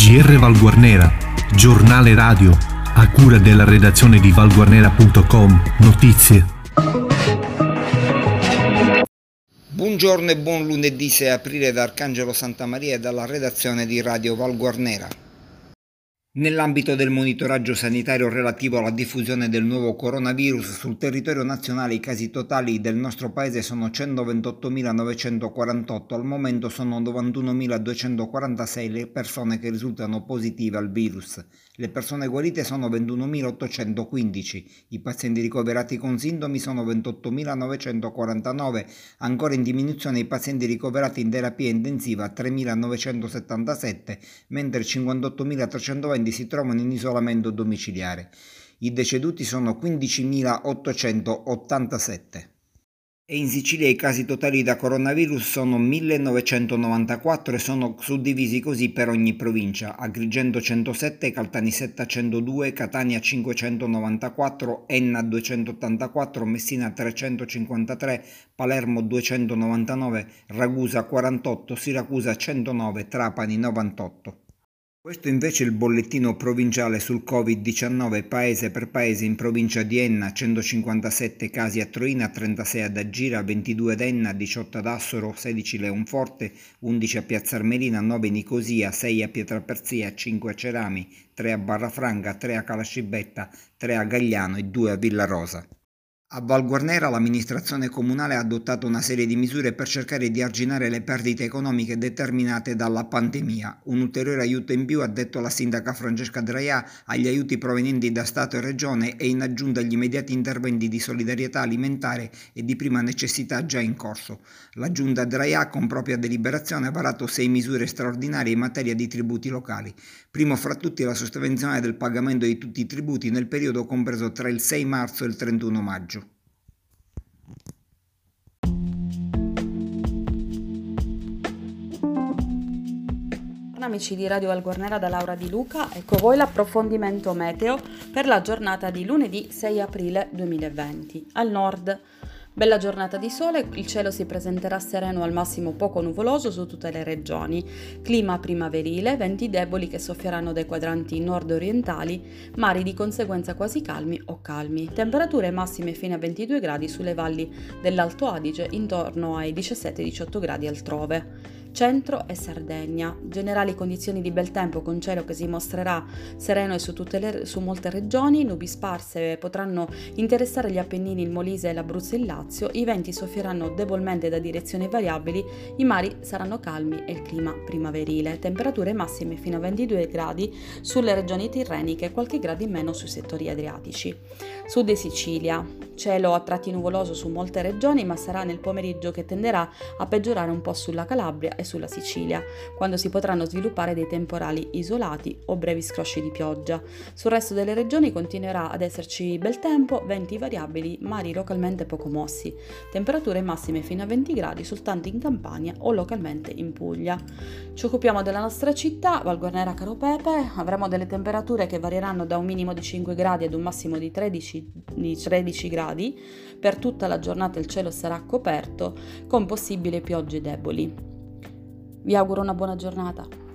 GR Valguarnera, giornale radio, a cura della redazione di valguarnera.com, notizie. Buongiorno e buon lunedì 6 aprile da Arcangelo Santa Maria e dalla redazione di Radio Valguarnera. Nell'ambito del monitoraggio sanitario relativo alla diffusione del nuovo coronavirus sul territorio nazionale i casi totali del nostro paese sono 128.948, al momento sono 91.246 le persone che risultano positive al virus. Le persone guarite sono 21.815, i pazienti ricoverati con sintomi sono 28.949, ancora in diminuzione i pazienti ricoverati in terapia intensiva 3.977, mentre 58.320 si trovano in isolamento domiciliare. I deceduti sono 15.887 e in Sicilia i casi totali da coronavirus sono 1994 e sono suddivisi così per ogni provincia: Agrigento 107, Caltanissetta 102, Catania 594, Enna 284, Messina 353, Palermo 299, Ragusa 48, Siracusa 109, Trapani 98. Questo invece è il bollettino provinciale sul Covid-19 paese per paese in provincia di Enna, 157 casi a Troina, 36 ad Agira, 22 ad Enna, 18 ad Assoro, 16 Leonforte, 11 a Piazza Armerina, 9 Nicosia, 6 a Pietraperzia, 5 a Cerami, 3 a Barrafranca, 3 a Calascibetta, 3 a Gagliano e 2 a Villarosa. A Val Guarnera l'amministrazione comunale ha adottato una serie di misure per cercare di arginare le perdite economiche determinate dalla pandemia. Un ulteriore aiuto in più, ha detto la sindaca Francesca Draia, agli aiuti provenienti da Stato e Regione e in aggiunta agli immediati interventi di solidarietà alimentare e di prima necessità già in corso. La giunta Draia, con propria deliberazione, ha varato sei misure straordinarie in materia di tributi locali. Primo fra tutti la sospensione del pagamento di tutti i tributi nel periodo compreso tra il 6 marzo e il 31 maggio. Amici di Radio Valguarnera da Laura Di Luca, ecco voi l'approfondimento meteo per la giornata di lunedì 6 aprile 2020. Al nord Bella giornata di sole, il cielo si presenterà sereno al massimo poco nuvoloso su tutte le regioni. Clima primaverile, venti deboli che soffieranno dai quadranti nord-orientali, mari di conseguenza quasi calmi o calmi. Temperature massime fino a 22 gradi sulle valli dell'Alto Adige, intorno ai 17-18 gradi altrove centro e Sardegna. Generali condizioni di bel tempo con cielo che si mostrerà sereno e su, le, su molte regioni, nubi sparse potranno interessare gli Appennini, il Molise, l'Abruzzo e il Lazio, i venti soffieranno debolmente da direzioni variabili, i mari saranno calmi e il clima primaverile. Temperature massime fino a 22 gradi sulle regioni tirreniche qualche grado in meno sui settori adriatici. Sud e Sicilia, cielo a tratti nuvoloso su molte regioni, ma sarà nel pomeriggio che tenderà a peggiorare un po' sulla Calabria e sulla Sicilia, quando si potranno sviluppare dei temporali isolati o brevi scrosci di pioggia. Sul resto delle regioni continuerà ad esserci bel tempo, venti variabili, mari localmente poco mossi, temperature massime fino a 20 gradi soltanto in Campania o localmente in Puglia. Ci occupiamo della nostra città, Valguarnera Caro Pepe, avremo delle temperature che varieranno da un minimo di 5 gradi ad un massimo di 13, di 13 gradi. Per tutta la giornata il cielo sarà coperto con possibili piogge deboli. Vi auguro una buona giornata.